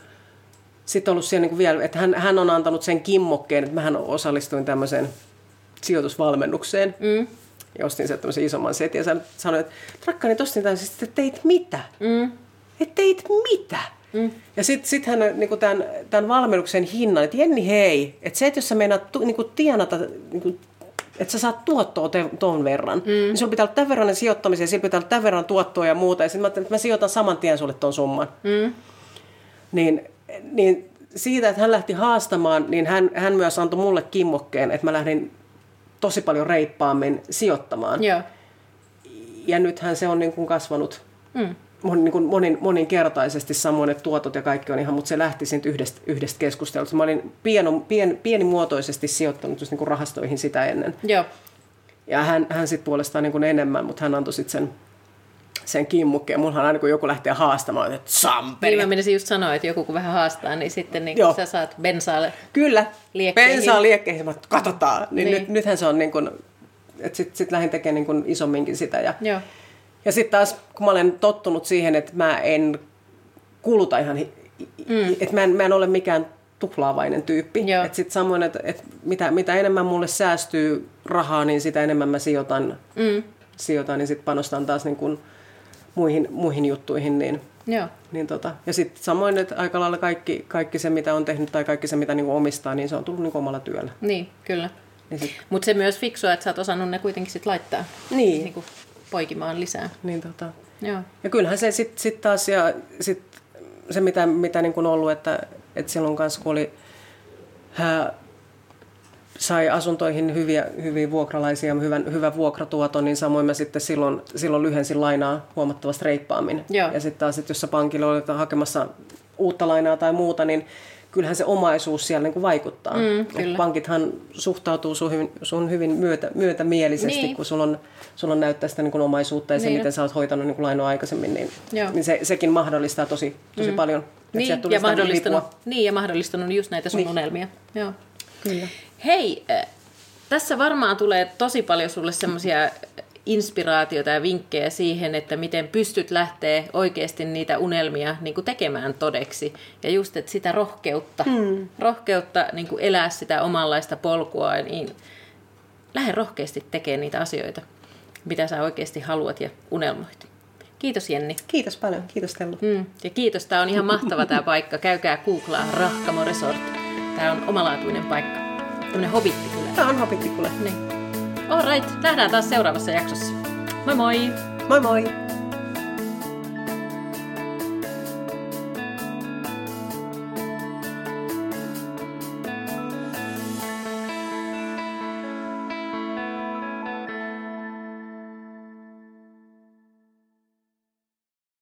sit ollut siellä niin kuin vielä, että hän, hän on antanut sen kimmokkeen, että mähän osallistuin tämmöiseen sijoitusvalmennukseen. Mm. Ja ostin sieltä tämmöisen isomman setin ja sanoin, että rakkaani, että ostin tämän, siis, että teit mitä?
Mm.
Että teit mitä? Mm. Ja sitten sit hän niin tämän, tämän valmennuksen hinnan, että Jenni hei, että se, että jos sä meinaat tu, niin tienata, niin että sä saat tuottoa te, ton verran, mm. niin sulla pitää olla tämän verran sijoittamisia, ja sillä pitää olla tämän verran tuottoa ja muuta. Ja sitten mä että mä sijoitan saman tien sulle ton summan.
Mm.
Niin, niin siitä, että hän lähti haastamaan, niin hän, hän myös antoi mulle kimmokkeen, että mä lähdin tosi paljon reippaammin sijoittamaan.
Joo.
Ja nythän se on niin kuin kasvanut
Mm.
Mon, niin kuin monin, moninkertaisesti samoin, että tuotot ja kaikki on ihan, mutta se lähti siitä yhdestä, yhdestä keskustelusta. Mä olin pieno, pien, pienimuotoisesti sijoittanut just niin kuin rahastoihin sitä ennen.
Joo.
Ja hän, hän sitten puolestaan niin kuin enemmän, mutta hän antoi sitten sen, sen kimmukkeen. Mullahan aina kun joku lähtee haastamaan, että samperi.
Niin mä menisin just sanoa, että joku kun vähän haastaa, niin sitten niin
Joo.
sä saat bensaalle.
Kyllä,
Liekkeihin.
bensaa liekkeihin, mä katsotaan. Niin,
Niin.
Nyt, nythän se on niin kuin, että sitten sit lähdin tekemään niin kuin isomminkin sitä. Ja,
Joo.
Ja sitten taas, kun mä olen tottunut siihen, että mä en kuluta ihan, mm. että mä en, mä en ole mikään tuhlaavainen tyyppi. Että sitten samoin, että, että mitä, mitä enemmän mulle säästyy rahaa, niin sitä enemmän mä sijoitan,
Mm.
sijoitan niin sitten panostan taas niin kuin muihin, muihin juttuihin. Niin,
Joo.
niin tota. Ja sitten samoin, että aika lailla kaikki, kaikki se, mitä on tehnyt tai kaikki se, mitä niin omistaa, niin se on tullut niin omalla työllä.
Niin, kyllä.
Niin,
Mutta se myös fiksua, että sä oot osannut ne kuitenkin sit laittaa
Niin.
niin kuin poikimaan lisää.
niin tota.
Joo.
Ja kyllähän se sitten sit taas, ja sit se mitä, mitä niin kuin ollut, että, että silloin kanssa kun oli, ää, sai asuntoihin hyviä, hyviä vuokralaisia, hyvän, hyvä vuokratuoton, niin samoin mä sitten silloin, silloin lyhensin lainaa huomattavasti reippaammin.
Joo.
Ja sitten taas, että jos sä pankilla olet hakemassa uutta lainaa tai muuta, niin kyllähän se omaisuus siellä niin kuin vaikuttaa.
Mm, kyllä.
Pankithan suhtautuu sun hyvin, sun hyvin myötä, myötämielisesti,
Niin.
kun sulla on, sulla on näyttää sitä niin kuin omaisuutta ja se,
Niin.
miten sä oot hoitanut niin kuin lainoa aikaisemmin, niin,
Joo.
niin se, sekin mahdollistaa tosi, tosi mm. paljon.
Niin ja, mahdollistanut, niin, ja mahdollistanut just näitä sun Niin. unelmia. Joo.
Kyllä.
Hei, äh, tässä varmaan tulee tosi paljon sulle semmoisia inspiraatioita ja vinkkejä siihen, että miten pystyt lähteä oikeasti niitä unelmia niin kuin tekemään todeksi. Ja just, että sitä rohkeutta, hmm. rohkeutta niin kuin elää sitä omanlaista polkua, niin lähde rohkeasti tekemään niitä asioita, mitä sä oikeasti haluat ja unelmoit. Kiitos Jenni.
Kiitos paljon. Kiitos Tellu.
Mm. Ja kiitos, tämä on ihan mahtava tämä paikka. Käykää googlaa Rahkamo Resort. Tämä on omalaatuinen paikka. Tämmöinen hobitti kyllä.
Tämä on Hopitti kuule.
Niin. All right, nähdään taas seuraavassa jaksossa. Moi moi!
Moi moi!